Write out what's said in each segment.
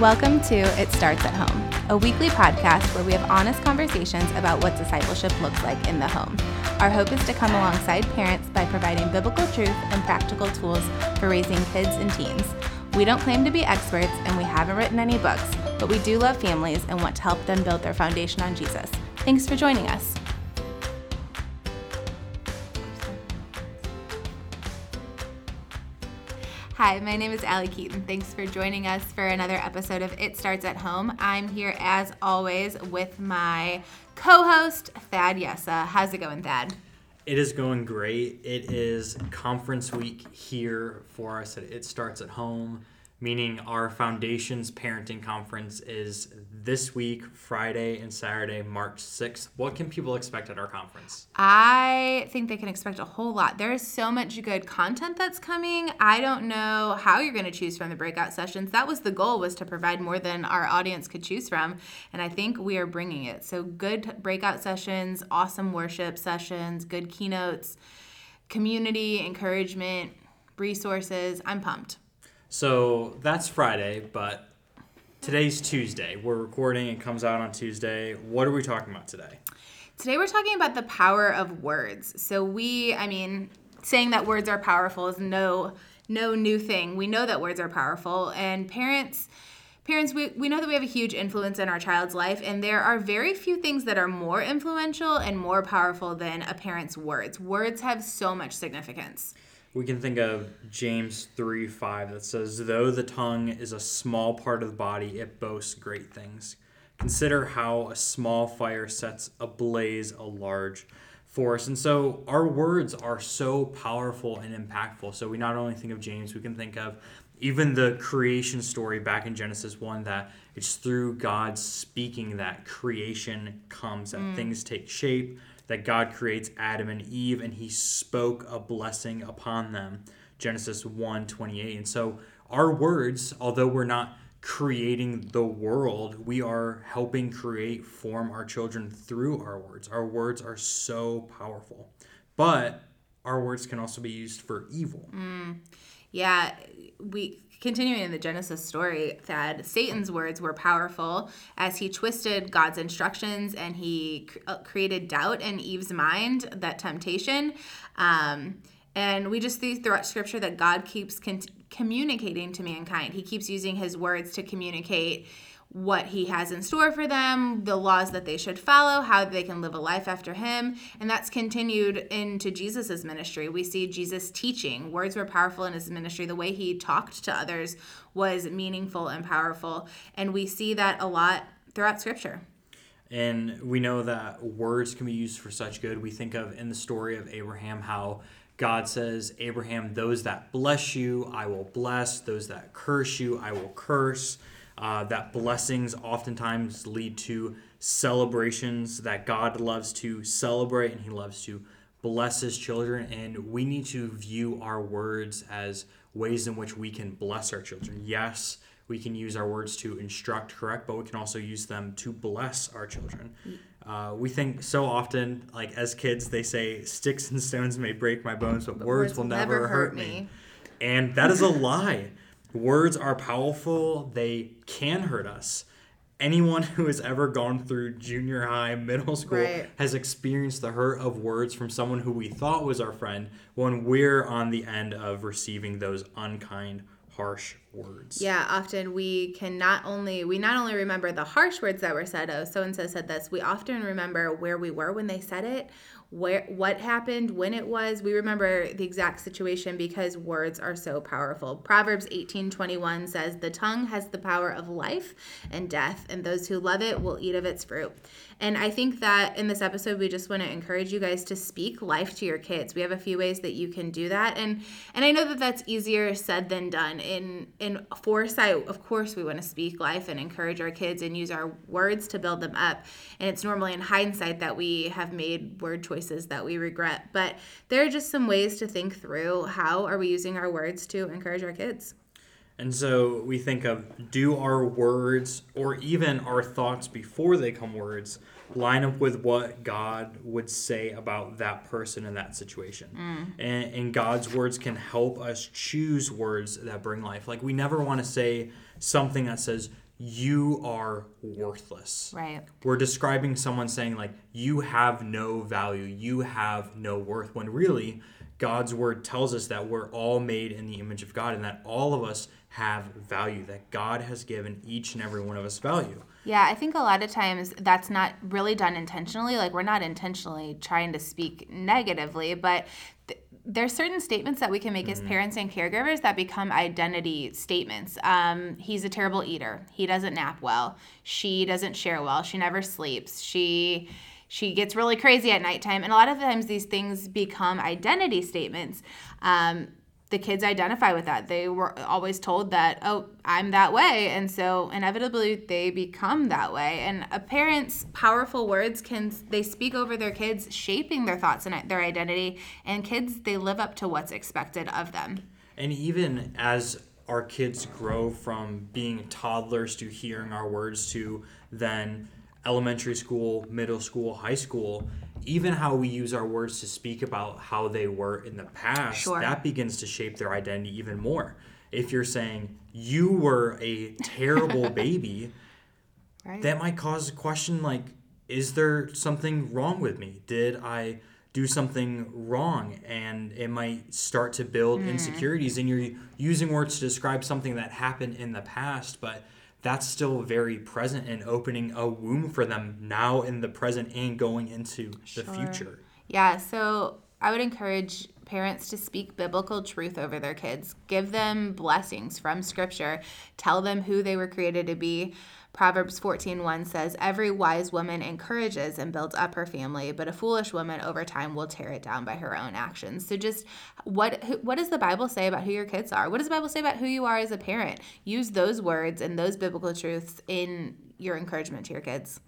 Welcome to It Starts at Home, a weekly podcast where we have honest conversations about what discipleship looks like in the home. Our hope is to come alongside parents by providing biblical truth and practical tools for raising kids and teens. We don't claim to be experts and we haven't written any books, but we do love families and want to help them build their foundation on Jesus. Thanks for joining us. Hi, my name is Allie Keaton. Thanks for joining us for another episode of It Starts at Home. I'm here as always with my co host, Thad Yessa. How's it going, Thad? It is going great. It is conference week here for us. At It starts at home meaning our foundation's parenting conference is this week, Friday and Saturday, March 6th. What can people expect at our conference? I think they can expect a whole lot. There is so much good content that's coming. I don't know how you're going to choose from the breakout sessions. That was the goal was to provide more than our audience could choose from, and I think we are bringing it. So good breakout sessions, awesome worship sessions, good keynotes, community encouragement, resources. I'm pumped. So that's Friday, but today's Tuesday. We're recording, it comes out on Tuesday. What are we talking about today? Today we're talking about the power of words. So we, I mean, saying that words are powerful is no no new thing. We know that words are powerful and parents parents we, we know that we have a huge influence in our child's life and there are very few things that are more influential and more powerful than a parent's words words have so much significance we can think of James 3 5 that says, Though the tongue is a small part of the body, it boasts great things. Consider how a small fire sets ablaze a large forest. And so our words are so powerful and impactful. So we not only think of James, we can think of even the creation story back in Genesis 1 that it's through God speaking that creation comes, that mm. things take shape, that God creates Adam and Eve and he spoke a blessing upon them. Genesis 1 28. And so our words, although we're not creating the world, we are helping create, form our children through our words. Our words are so powerful. But our words can also be used for evil. Mm. Yeah, we continuing in the Genesis story, that Satan's words were powerful as he twisted God's instructions and he uh, created doubt in Eve's mind, that temptation. Um, and we just see throughout scripture that God keeps con- communicating to mankind. He keeps using his words to communicate what he has in store for them, the laws that they should follow, how they can live a life after him. And that's continued into Jesus's ministry. We see Jesus teaching. Words were powerful in his ministry. The way he talked to others was meaningful and powerful. And we see that a lot throughout scripture. And we know that words can be used for such good. We think of in the story of Abraham how God says, Abraham, those that bless you, I will bless. Those that curse you, I will curse uh, that blessings oftentimes lead to celebrations that God loves to celebrate and He loves to bless His children. And we need to view our words as ways in which we can bless our children. Yes, we can use our words to instruct, correct, but we can also use them to bless our children. Uh, we think so often, like as kids, they say, Sticks and stones may break my bones, but, but words, will never, never hurt me. me. And that is a lie. Words are powerful, they can hurt us. Anyone who has ever gone through junior high, middle school right. has experienced the hurt of words from someone who we thought was our friend when we're on the end of receiving those unkind harsh words. Yeah, often we can not only we not only remember the harsh words that were said, oh, so and so said this, we often remember where we were when they said it where what happened, when it was. We remember the exact situation because words are so powerful. Proverbs 18:21 says, "The tongue has the power of life and death, and those who love it will eat of its fruit." And I think that in this episode we just want to encourage you guys to speak life to your kids. We have a few ways that you can do that. And and I know that that's easier said than done. In in foresight, of course we want to speak life and encourage our kids and use our words to build them up. And it's normally in hindsight that we have made word choices that we regret. But there are just some ways to think through how are we using our words to encourage our kids. And so we think of do our words or even our thoughts before they come words line up with what God would say about that person in that situation. Mm. And, and God's words can help us choose words that bring life. Like we never want to say something that says, you are worthless. Right. We're describing someone saying, like, you have no value, you have no worth, when really God's word tells us that we're all made in the image of God and that all of us have value, that God has given each and every one of us value. Yeah, I think a lot of times that's not really done intentionally. Like, we're not intentionally trying to speak negatively, but there's certain statements that we can make as parents and caregivers that become identity statements. Um, he's a terrible eater. He doesn't nap well. She doesn't share well. She never sleeps. She she gets really crazy at nighttime, and a lot of times these things become identity statements. Um, the kids identify with that. They were always told that, oh, I'm that way. And so inevitably they become that way. And a parent's powerful words can, they speak over their kids, shaping their thoughts and their identity. And kids, they live up to what's expected of them. And even as our kids grow from being toddlers to hearing our words to then elementary school, middle school, high school, even how we use our words to speak about how they were in the past, Sure. that begins to shape their identity even more. If you're saying you were a terrible baby, Right. that might cause a question like is there something wrong with me did i do something wrong and it might start to build hmm. insecurities and you're using words to describe something that happened in the past but that's still very present and opening a womb for them now in the present and going into the future Yeah, so I would encourage parents to speak biblical truth over their kids. Give them blessings from scripture. Tell them who they were created to be. Proverbs 14:1 says, "Every wise woman encourages and builds up her family, but a foolish woman over time will tear it down by her own actions." So just what what does the Bible say about who your kids are? What does the Bible say about who you are as a parent? Use those words and those biblical truths in your encouragement to your kids.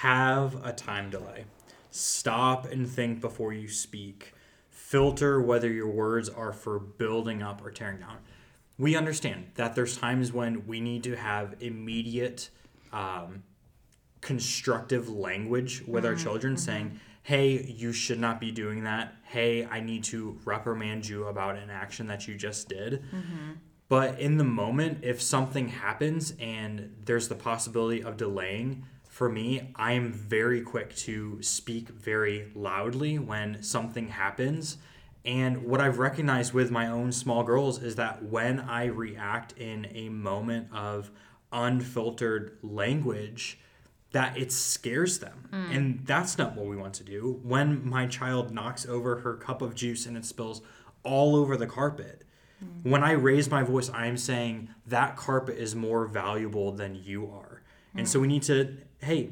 have a time delay. Stop and think before you speak. Filter whether your words are for building up or tearing down. We understand that there's times when we need to have immediate, um, constructive language with our mm-hmm, children mm-hmm. saying, hey, you should not be doing that. Hey, I need to reprimand you about an action that you just did. Mm-hmm. But in the moment, if something happens and there's the possibility of delaying, for me, I am very quick to speak very loudly when something happens. And what I've recognized with my own small girls is that when I react in a moment of unfiltered language, that it scares them. Mm. And that's not what we want to do. When my child knocks over her cup of juice and it spills all over the carpet, mm. when I raise my voice, I am saying that carpet is more valuable than you are. And so mm. we need to, hey,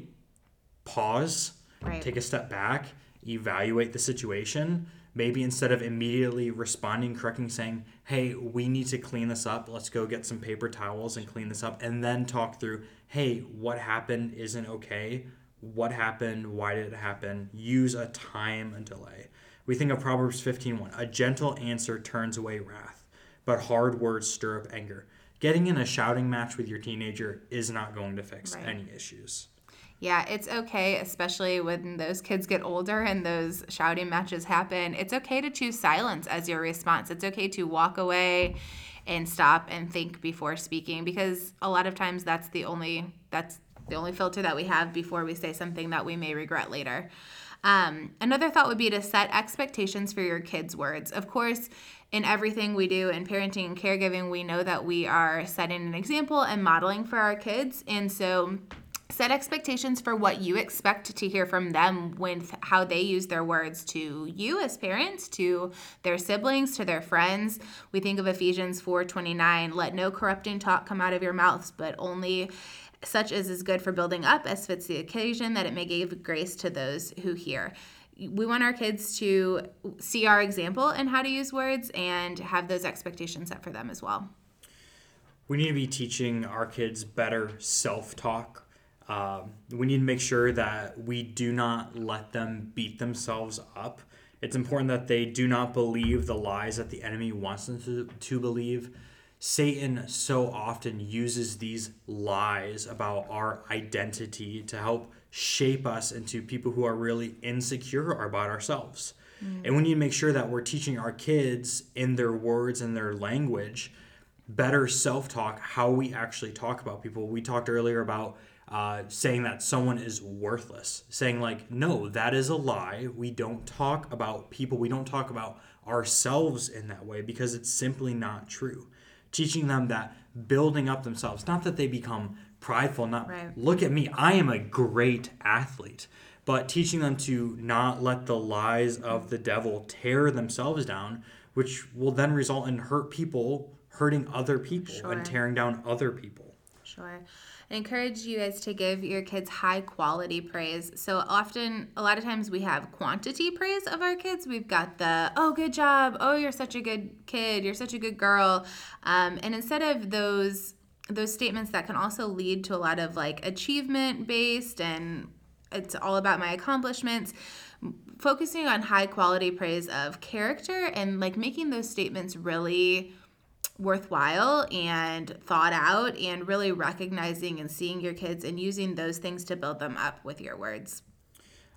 pause, Right. take a step back, evaluate the situation. Maybe instead of immediately responding, correcting, saying, hey, we need to clean this up. Let's go get some paper towels and clean this up. And then talk through, hey, what happened isn't okay. What happened? Why did it happen? Use a time and delay. We think of Proverbs 15:1. A gentle answer turns away wrath, but hard words stir up anger. Getting in a shouting match with your teenager is not going to fix Right. any issues. Yeah, it's okay, especially when those kids get older and those shouting matches happen. It's okay to choose silence as your response. It's okay to walk away and stop and think before speaking because a lot of times that's the only that's the only filter that we have before we say something that we may regret later. Um, another thought would be to set expectations for your kids' words. Of course, in everything we do in parenting and caregiving, we know that we are setting an example and modeling for our kids. And so set expectations for what you expect to hear from them with how they use their words to you as parents to their siblings to their friends. We think of ephesians 4.29 let no corrupting talk come out of your mouths but only such as is good for building up as fits the occasion that it may give grace to those who hear. We want our kids to see our example in how to use words and have those expectations set for them as well. We need to be teaching our kids better self talk. Um, we need to make sure that we do not let them beat themselves up. It's important that they do not believe the lies that the enemy wants them to, to believe. Satan so often uses these lies about our identity to help shape us into people who are really insecure about ourselves. And we need to make sure that we're teaching our kids in their words and their language better self talk, how we actually talk about people. We talked earlier about uh, saying that someone is worthless, saying, like, no, that is a lie. We don't talk about people, we don't talk about ourselves in that way because it's simply not true. Teaching them that building up themselves, not that they become prideful, not Right. look at me, I am a great athlete, but teaching them to not let the lies of the devil tear themselves down, which will then result in hurt people hurting other people Sure. and tearing down other people. Sure. I encourage you guys to give your kids high quality praise. So often, a lot of times, we have quantity praise of our kids. We've got the, oh, good job. Oh, you're such a good kid. You're such a good girl. Um, and instead of those, those statements that can also lead to a lot of like achievement based and it's all about my accomplishments focusing on high quality praise of character and like making those statements really worthwhile and thought out and really recognizing and seeing your kids and using those things to build them up with your words.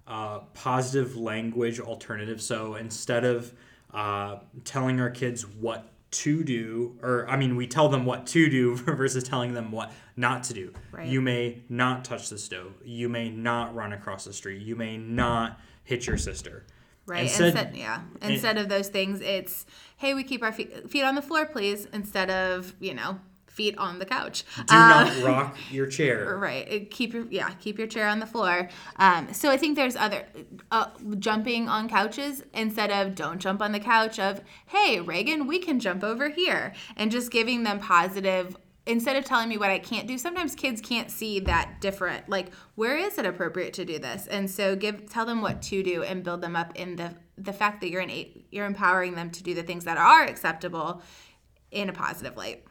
uh, positive language alternative. So instead of uh, telling our kids what to do, or I mean, we tell them what to do versus telling them what not to do. Right. You may not touch the stove. You may not run across the street. You may not hit your sister. Right. Instead- Instead, yeah. Instead of those things, it's hey, we keep our feet, feet on the floor, please, instead of you know feet on the couch. Do Uh, not rock your chair. Right. Keep your yeah, keep your chair on the floor. Um, so I think there's other uh, jumping on couches instead of don't jump on the couch of hey Reagan, we can jump over here and just giving them positive instead of telling me what I can't do. Sometimes kids can't see that different like where is it appropriate to do this? And so give tell them what to do and build them up in the the fact that you're in you're empowering them to do the things that are acceptable in a positive light.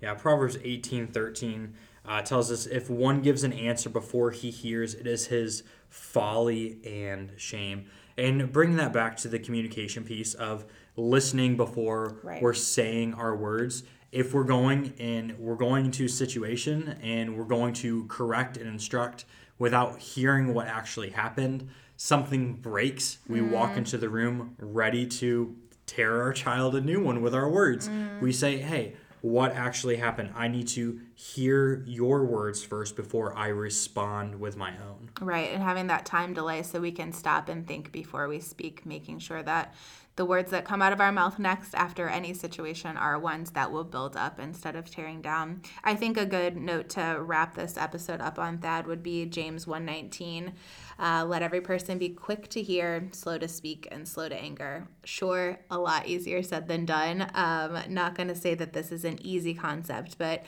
Yeah, Proverbs eighteen thirteen uh, tells us if one gives an answer before he hears, it is his folly and shame. And bringing that back to the communication piece of listening before Right. we're saying our words. If we're going and we're going into a situation and we're going to correct and instruct without hearing what actually happened, something breaks. We walk mm. into the room ready to tear our child a new one with our words. We mm. say, hey, what actually happened? I need to hear your words first before I respond with my own. Right, and having that time delay so we can stop and think before we speak, making sure that the words that come out of our mouth next after any situation are ones that will build up instead of tearing down. I think a good note to wrap this episode up on Thad would be James 119. Uh, let every person be quick to hear, slow to speak, and slow to anger. Sure, a lot easier said than done. Um, not going to say that this is an easy concept, but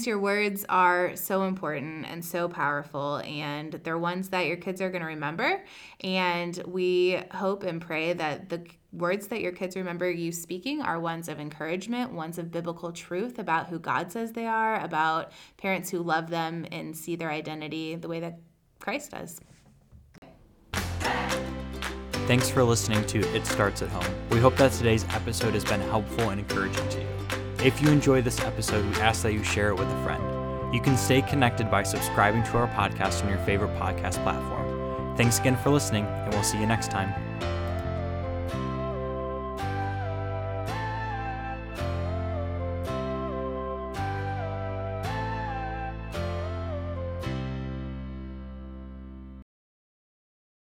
parents, your words are so important and so powerful, and they're ones that your kids are going to remember. And we hope and pray that the words that your kids remember you speaking are ones of encouragement, ones of biblical truth about who God says they are, about parents who love them and see their identity the way that Christ does. Thanks for listening to It Starts at Home. We hope that today's episode has been helpful and encouraging to you. If you enjoy this episode, we ask that you share it with a friend. You can stay connected by subscribing to our podcast on your favorite podcast platform. Thanks again for listening, and we'll see you next time.